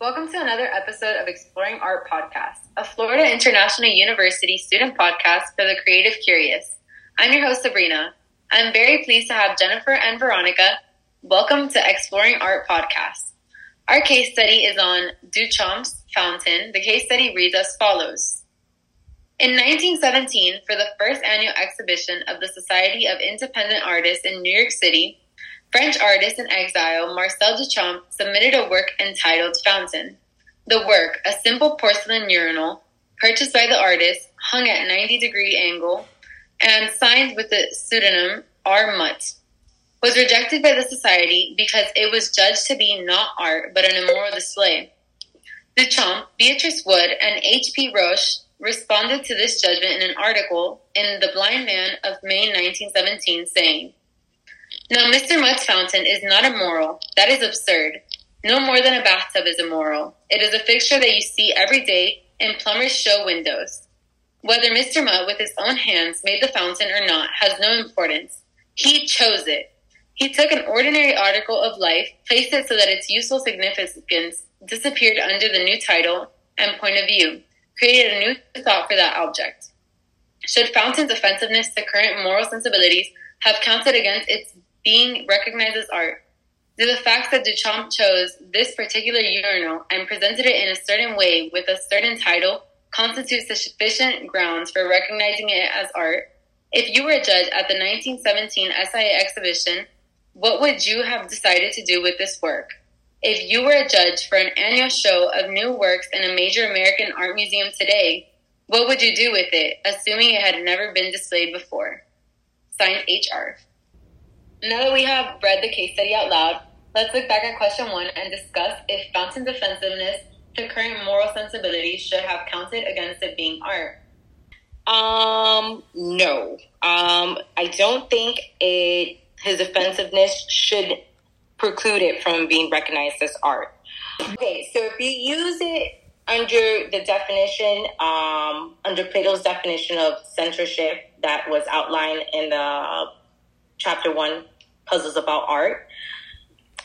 Welcome to another episode of Exploring Art Podcast, a Florida International University student podcast for the creative curious. I'm your host, Sabrina. I'm very pleased to have Jennifer and Veronica. Welcome to Exploring Art Podcast. Our case study is on Duchamp's Fountain. The case study reads as follows. In 1917, for the first annual exhibition of the Society of Independent Artists in New York City, French artist in exile Marcel Duchamp submitted a work entitled Fountain. The work, a simple porcelain urinal, purchased by the artist, hung at 90 degree angle, and signed with the pseudonym R. Mutt, was rejected by the society because it was judged to be not art but an immoral display. Duchamp, Beatrice Wood, and H.P. Roche responded to this judgment in an article in The Blind Man of May 1917 saying, now, Mr. Mutt's fountain is not immoral. That is absurd. No more than a bathtub is immoral. It is a fixture that you see every day in plumbers' show windows. Whether Mr. Mutt with his own hands made the fountain or not has no importance. He chose it. He took an ordinary article of life, placed it so that its useful significance disappeared under the new title and point of view, created a new thought for that object. Should fountain's offensiveness to current moral sensibilities have counted against its being recognized as art. Do the fact that Duchamp chose this particular urinal and presented it in a certain way with a certain title constitute sufficient grounds for recognizing it as art? If you were a judge at the 1917 SIA exhibition, what would you have decided to do with this work? If you were a judge for an annual show of new works in a major American art museum today, what would you do with it, assuming it had never been displayed before? Signed HR. Now that we have read the case study out loud, let's look back at question one and discuss if Fountain's offensiveness to current moral sensibilities should have counted against it being art. Um, no. Um, I don't think it his offensiveness should preclude it from being recognized as art. Okay, so if you use it under the definition, um, under Plato's definition of censorship that was outlined in the chapter one puzzles about art.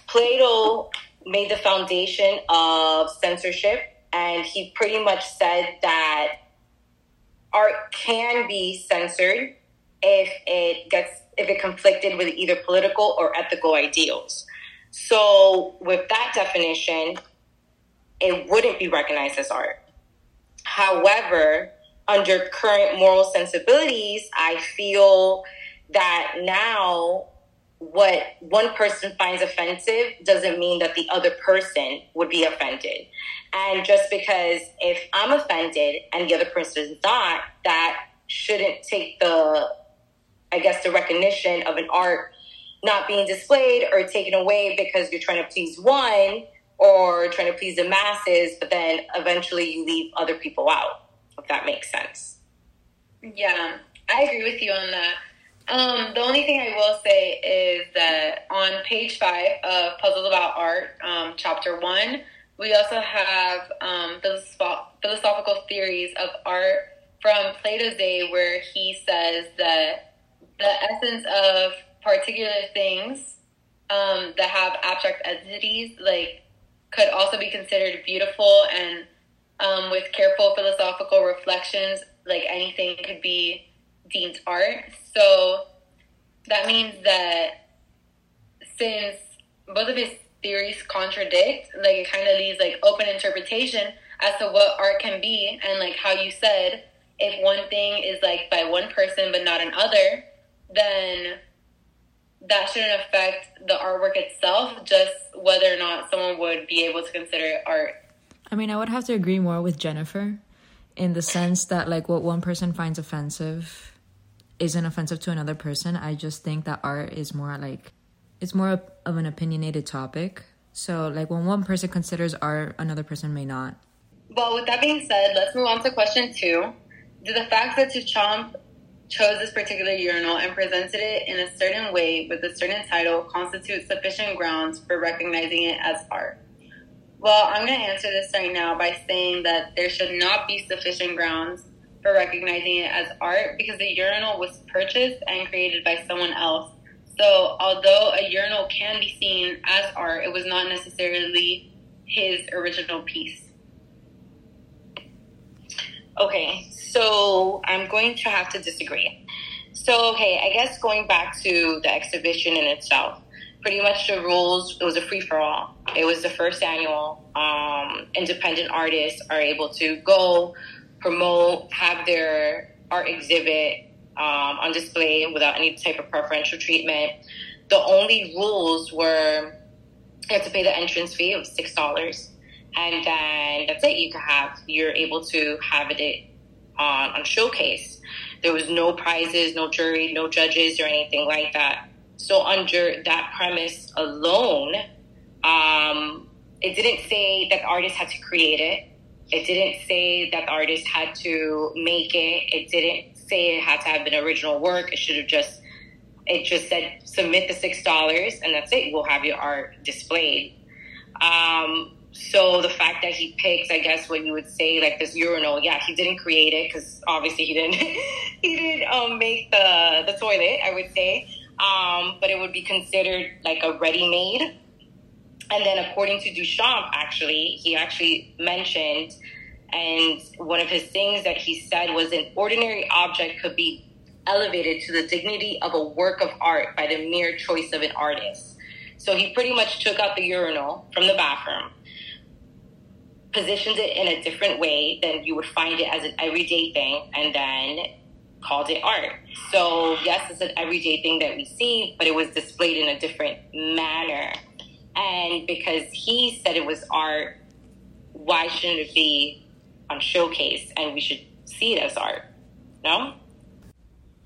Plato made the foundation of censorship, and he pretty much said that art can be censored if it gets if it conflicted with either political or ethical ideals. So, with that definition, it wouldn't be recognized as art. However, under current moral sensibilities, I feel that now what one person finds offensive doesn't mean that the other person would be offended. And just because if I'm offended and the other person is not, that shouldn't take the, I guess, the recognition of an art not being displayed or taken away because you're trying to please one or trying to please the masses, but then eventually you leave other people out, if that makes sense. Yeah, I agree with you on that. Um, the only thing I will say is that on page five of Puzzles About Art, um, chapter one, we also have um, philosophical theories of art from Plato's day, where he says that the essence of particular things um, that have abstract entities, like, could also be considered beautiful, and um, with careful philosophical reflections, like anything could be deemed art. So that means that since both of his theories contradict, like it kind of leaves like open interpretation as to what art can be, and like how you said, if one thing is like by one person but not another, then that shouldn't affect the artwork itself, just whether or not someone would be able to consider it art. I mean, I would have to agree more with Jennifer in the sense that like what one person finds offensive isn't offensive to another person. I just think that art is more like it's more of an opinionated topic. So like when one person considers art, another person may not. Well, with that being said, let's move on to question two. Do the fact that Duchamp chose this particular urinal and presented it in a certain way with a certain title constitute sufficient grounds for recognizing it as art? Well, I'm going to answer this right now by saying that there should not be sufficient grounds for recognizing it as art because the urinal was purchased and created by someone else. So, although a urinal can be seen as art, it was not necessarily his original piece? Okay, so I'm going to have to disagree. So, okay, I guess going back to the exhibition in itself, pretty much the rules, it was a free for all. It was the first annual. Um, independent artists are able to go, promote, have their art exhibit um, on display without any type of preferential treatment. The only rules were you had to pay the entrance fee of six dollars, and then that's it. You can have you're able to have it on on showcase. There was no prizes, no jury, no judges, or anything like that. So under that premise alone, um, it didn't say that the artist had to create it. It didn't say that the artist had to make it. It didn't say it had to have an original work. It should have just it just said submit the six dollars and that's it. We'll have your art displayed. Um, so the fact that he picks, I guess, what you would say, like this urinal, yeah, he didn't create it because obviously he didn't he didn't um, make the the toilet. I would say, um, but it would be considered like a ready made. And then, according to Duchamp, actually, he actually mentioned, and one of his things that he said was an ordinary object could be elevated to the dignity of a work of art by the mere choice of an artist. So he pretty much took out the urinal from the bathroom, positioned it in a different way than you would find it as an everyday thing, and then called it art. So, yes, it's an everyday thing that we see, but it was displayed in a different manner. And because he said it was art, why shouldn't it be on showcase and we should see it as art? No?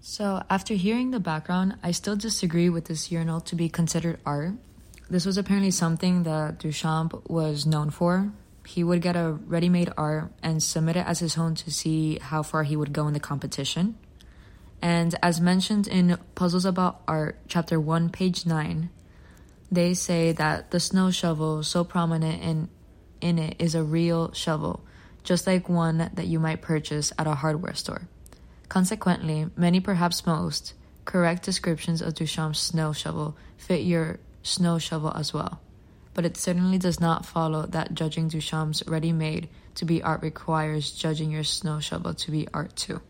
So, after hearing the background, I still disagree with this urinal to be considered art. This was apparently something that Duchamp was known for. He would get a ready made art and submit it as his own to see how far he would go in the competition. And as mentioned in Puzzles About Art, chapter 1, page 9, they say that the snow shovel so prominent in, in it is a real shovel, just like one that you might purchase at a hardware store. Consequently, many, perhaps most, correct descriptions of Duchamp's snow shovel fit your snow shovel as well. But it certainly does not follow that judging Duchamp's ready made to be art requires judging your snow shovel to be art too.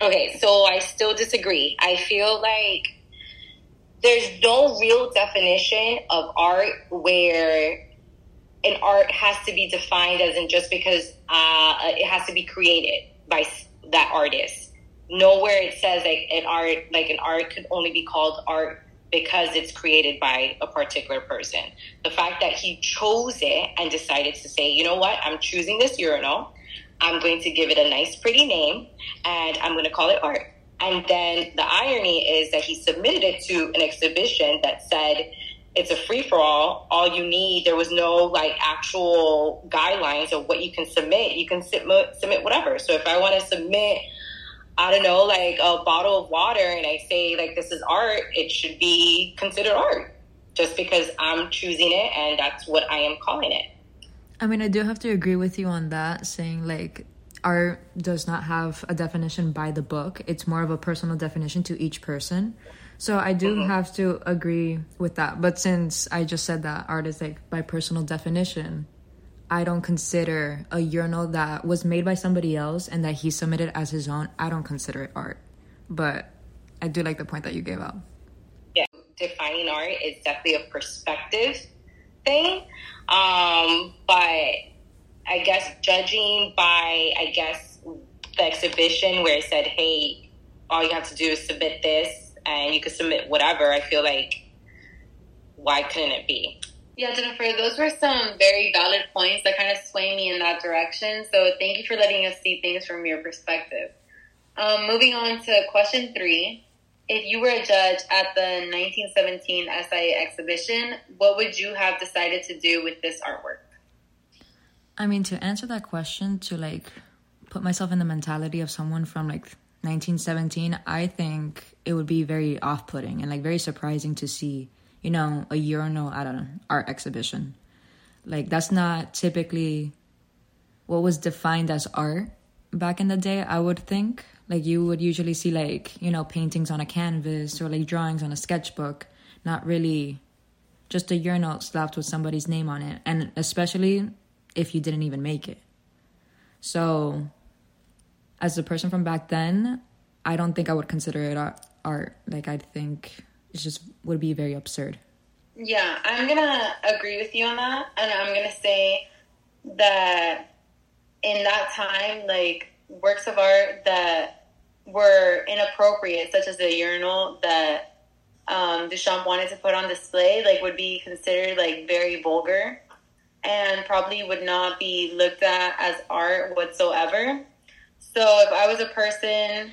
Okay, so I still disagree. I feel like there's no real definition of art where an art has to be defined as in just because uh, it has to be created by that artist nowhere it says like an art like an art could only be called art because it's created by a particular person. The fact that he chose it and decided to say, you know what, I'm choosing this urinal. I'm going to give it a nice, pretty name, and I'm going to call it art. And then the irony is that he submitted it to an exhibition that said it's a free for all. All you need, there was no like actual guidelines of what you can submit. You can submit, submit whatever. So if I want to submit I don't know, like a bottle of water and I say like this is art, it should be considered art just because I'm choosing it and that's what I am calling it. I mean, I do have to agree with you on that, saying like art does not have a definition by the book. It's more of a personal definition to each person. So I do mm-hmm. have to agree with that. But since I just said that art is like by personal definition, I don't consider a urinal that was made by somebody else and that he submitted as his own, I don't consider it art. But I do like the point that you gave out. Yeah, defining art is definitely a perspective thing. Um, but I guess judging by, I guess, the exhibition where it said, hey, all you have to do is submit this and you can submit whatever, I feel like, why couldn't it be? Yeah, Jennifer, those were some very valid points that kind of sway me in that direction. So thank you for letting us see things from your perspective. Um, moving on to question three. If you were a judge at the 1917 SIA exhibition, what would you have decided to do with this artwork? I mean, to answer that question, to like put myself in the mentality of someone from like 1917, I think it would be very off putting and like very surprising to see you know, a urinal at an art exhibition. Like that's not typically what was defined as art back in the day, I would think. Like you would usually see like, you know, paintings on a canvas or like drawings on a sketchbook, not really just a urinal slapped with somebody's name on it. And especially if you didn't even make it. So, as a person from back then, I don't think I would consider it art. Like, I think it just would be very absurd. Yeah, I'm gonna agree with you on that, and I'm gonna say that in that time, like works of art that were inappropriate, such as the urinal that um, Duchamp wanted to put on display, like would be considered like very vulgar and probably would not be looked at as art whatsoever. So if I was a person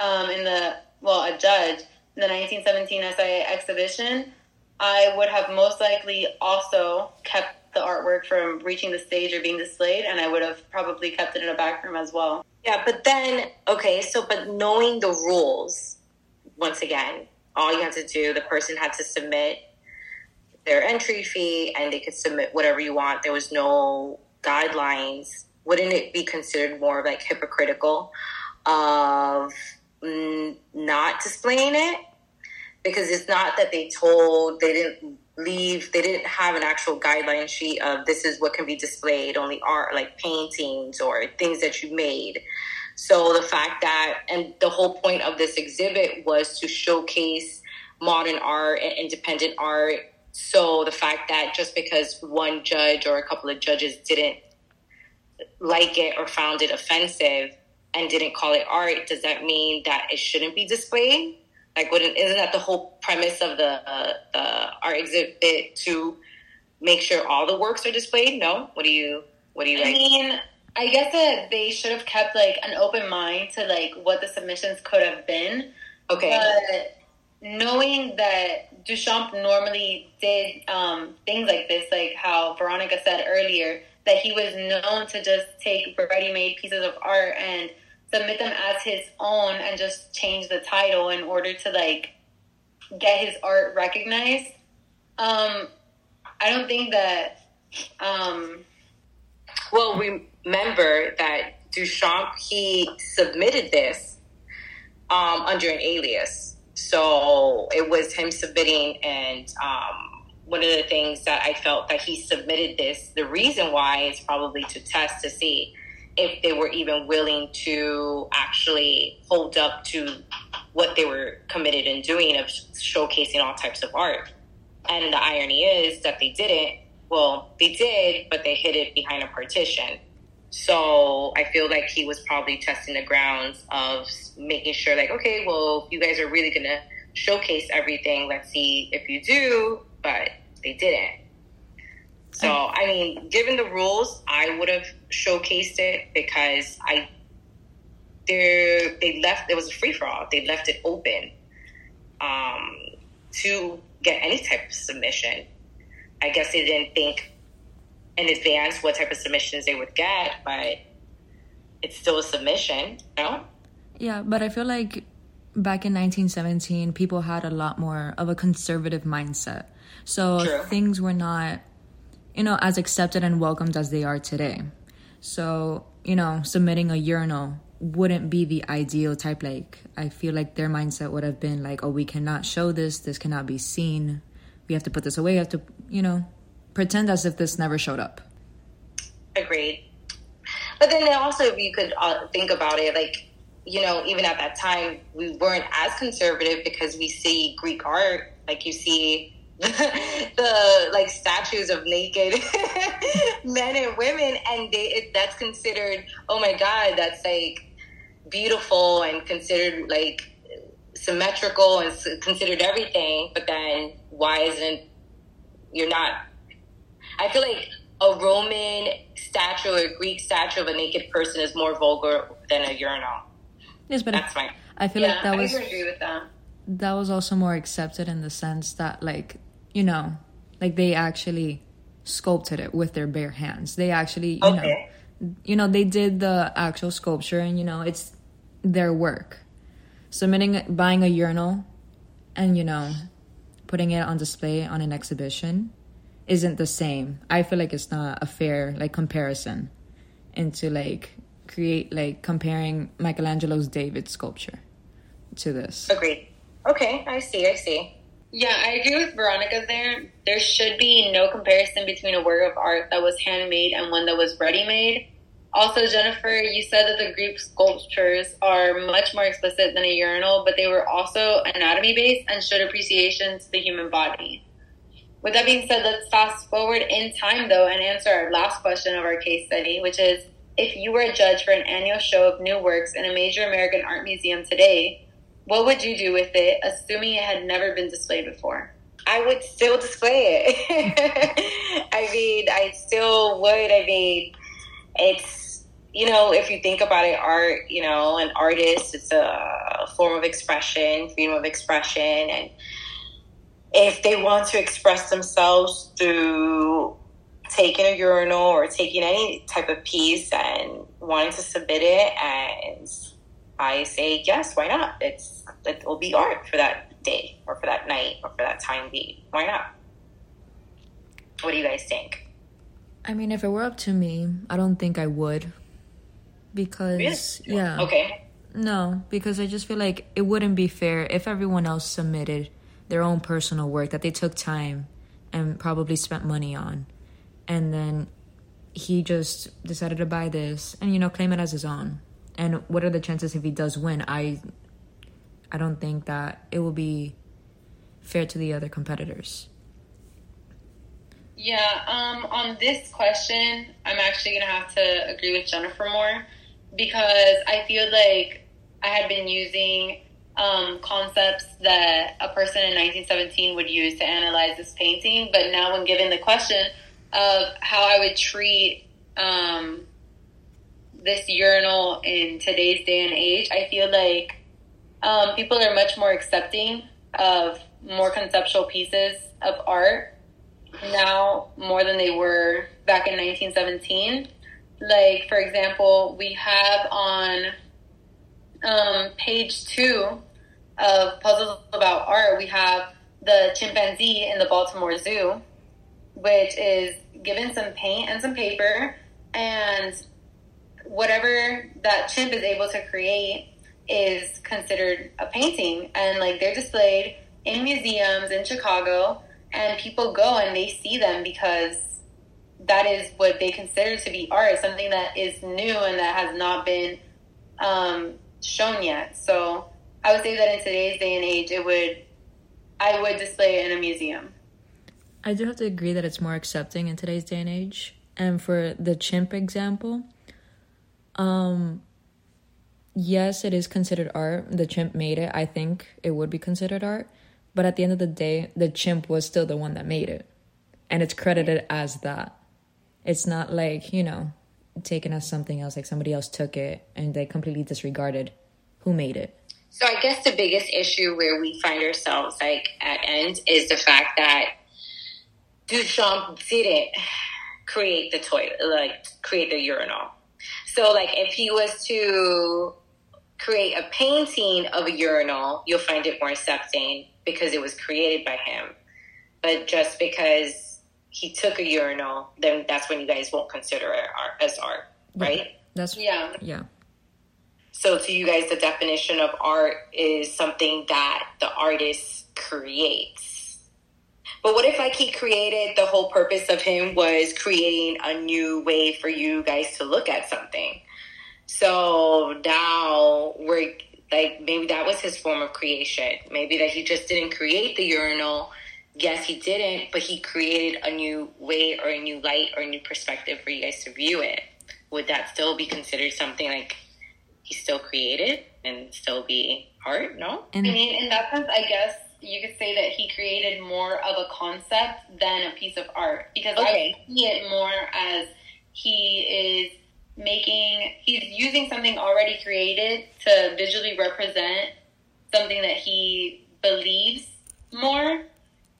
um, in the well, a judge in the 1917 SIA exhibition, I would have most likely also kept the artwork from reaching the stage or being displayed, and I would have probably kept it in a back room as well. Yeah, but then, okay, so, but knowing the rules, once again, all you have to do, the person had to submit their entry fee and they could submit whatever you want. There was no guidelines. Wouldn't it be considered more like hypocritical of not displaying it? Because it's not that they told, they didn't leave they didn't have an actual guideline sheet of this is what can be displayed only art like paintings or things that you made so the fact that and the whole point of this exhibit was to showcase modern art and independent art so the fact that just because one judge or a couple of judges didn't like it or found it offensive and didn't call it art does that mean that it shouldn't be displayed like, wouldn't isn't that the whole premise of the uh, the art exhibit to make sure all the works are displayed? No. What do you What do you? I like? mean, I guess that they should have kept like an open mind to like what the submissions could have been. Okay. But knowing that Duchamp normally did um, things like this, like how Veronica said earlier, that he was known to just take ready-made pieces of art and submit them as his own and just change the title in order to like get his art recognized. Um, I don't think that. Um, well, remember that Duchamp he submitted this um, under an alias, so it was him submitting, and um, one of the things that I felt that he submitted this. The reason why is probably to test to see if they were even willing to actually hold up to what they were committed in doing of showcasing all types of art. And the irony is that they didn't. Well, they did, but they hid it behind a partition. So I feel like he was probably testing the grounds of making sure, like, okay, well, you guys are really going to showcase everything, let's see if you do. But they didn't. So, I mean, given the rules, I would have showcased it because I they they left it was a free for all. They left it open um, to get any type of submission. I guess they didn't think in advance what type of submissions they would get, but it's still a submission, you know? Yeah, but I feel like back in 1917, people had a lot more of a conservative mindset. So True. things were not you know, as accepted and welcomed as they are today. So, you know, submitting a urinal wouldn't be the ideal type. Like, I feel like their mindset would have been like, oh, we cannot show this, this cannot be seen. We have to put this away, we have to, you know, pretend as if this never showed up. Agreed. But then also, if you could uh, think about it, like, you know, even at that time, we weren't as conservative because we see Greek art, like you see the like statues of naked men and women, and they it, that's considered oh my god, that's like beautiful and considered like symmetrical and considered everything. But then why isn't you're not? I feel like a Roman statue or a Greek statue of a naked person is more vulgar than a urinal. Yes, but that's fine. I feel yeah, like that was. I agree with that. That was also more accepted in the sense that, like, you know, like they actually sculpted it with their bare hands. They actually, you okay. know, you know, they did the actual sculpture and you know, it's their work. Submitting buying a urinal and you know, putting it on display on an exhibition isn't the same. I feel like it's not a fair like comparison into like create like comparing Michelangelo's David sculpture to this. Agreed. Okay, I see, I see. Yeah, I agree with Veronica there. There should be no comparison between a work of art that was handmade and one that was ready made. Also, Jennifer, you said that the Greek sculptures are much more explicit than a urinal, but they were also anatomy based and showed appreciation to the human body. With that being said, let's fast forward in time though and answer our last question of our case study, which is if you were a judge for an annual show of new works in a major American art museum today, what would you do with it, assuming it had never been displayed before? I would still display it. I mean, I still would. I mean, it's, you know, if you think about it, art, you know, an artist, it's a form of expression, freedom of expression. And if they want to express themselves through taking a urinal or taking any type of piece and wanting to submit it and I say yes, why not? It's it will be art for that day or for that night or for that time being. Why not? What do you guys think? I mean, if it were up to me, I don't think I would. Because yeah. Okay. No, because I just feel like it wouldn't be fair if everyone else submitted their own personal work that they took time and probably spent money on. And then he just decided to buy this and you know claim it as his own and what are the chances if he does win? I I don't think that it will be fair to the other competitors. Yeah, um, on this question, I'm actually gonna have to agree with Jennifer more because I feel like I had been using um, concepts that a person in 1917 would use to analyze this painting, but now when given the question of how I would treat um, this urinal in today's day and age, I feel like um, people are much more accepting of more conceptual pieces of art now more than they were back in 1917. Like, for example, we have on um, page two of Puzzles About Art, we have the chimpanzee in the Baltimore Zoo, which is given some paint and some paper and whatever that chimp is able to create is considered a painting and like they're displayed in museums in Chicago and people go and they see them because that is what they consider to be art, something that is new and that has not been um, shown yet. So I would say that in today's day and age, it would I would display it in a museum. I do have to agree that it's more accepting in today's day and age. And for the chimp example, um, yes, it is considered art. The chimp made it. I think it would be considered art. But at the end of the day, the chimp was still the one that made it. And it's credited as that. It's not like, you know, taken as something else, like somebody else took it and they completely disregarded who made it. So I guess the biggest issue where we find ourselves like at end is the fact that Duchamp didn't create the toilet, like create the urinal. So, like, if he was to create a painting of a urinal, you'll find it more accepting because it was created by him. But just because he took a urinal, then that's when you guys won't consider it art as art, right? That's yeah, yeah. So to you guys, the definition of art is something that the artist creates. But what if like he created the whole purpose of him was creating a new way for you guys to look at something? So now we're like maybe that was his form of creation. Maybe that he just didn't create the urinal. Yes, he didn't, but he created a new way or a new light or a new perspective for you guys to view it. Would that still be considered something like he still created and still be art? No? I mean, in that sense, I guess you could say that he created more of a concept than a piece of art because okay. I see it more as he is making he's using something already created to visually represent something that he believes more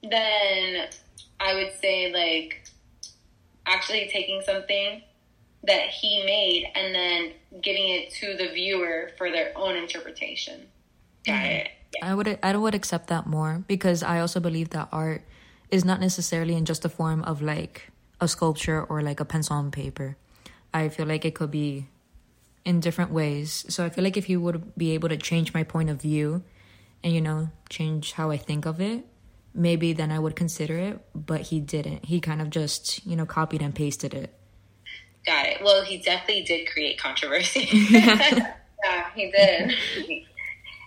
than I would say like actually taking something that he made and then giving it to the viewer for their own interpretation. Mm-hmm. Got it. I would I would accept that more because I also believe that art is not necessarily in just the form of like a sculpture or like a pencil on paper. I feel like it could be in different ways. So I feel like if you would be able to change my point of view and you know change how I think of it, maybe then I would consider it, but he didn't. He kind of just, you know, copied and pasted it. Got it. Well, he definitely did create controversy. yeah, he did.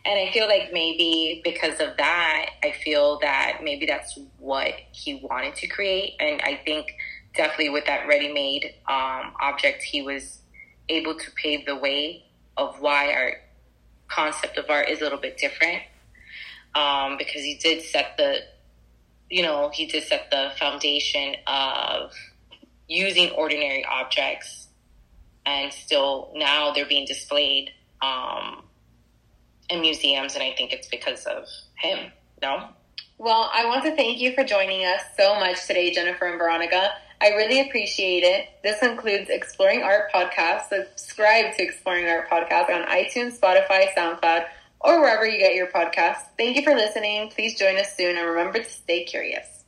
And I feel like maybe because of that, I feel that maybe that's what he wanted to create. And I think definitely with that ready made um, object, he was able to pave the way of why our concept of art is a little bit different. Um, because he did set the, you know, he did set the foundation of using ordinary objects and still now they're being displayed um, in museums, and I think it's because of him. No. Well, I want to thank you for joining us so much today, Jennifer and Veronica. I really appreciate it. This concludes Exploring Art Podcast. Subscribe to Exploring Art Podcast on iTunes, Spotify, SoundCloud, or wherever you get your podcasts. Thank you for listening. Please join us soon and remember to stay curious.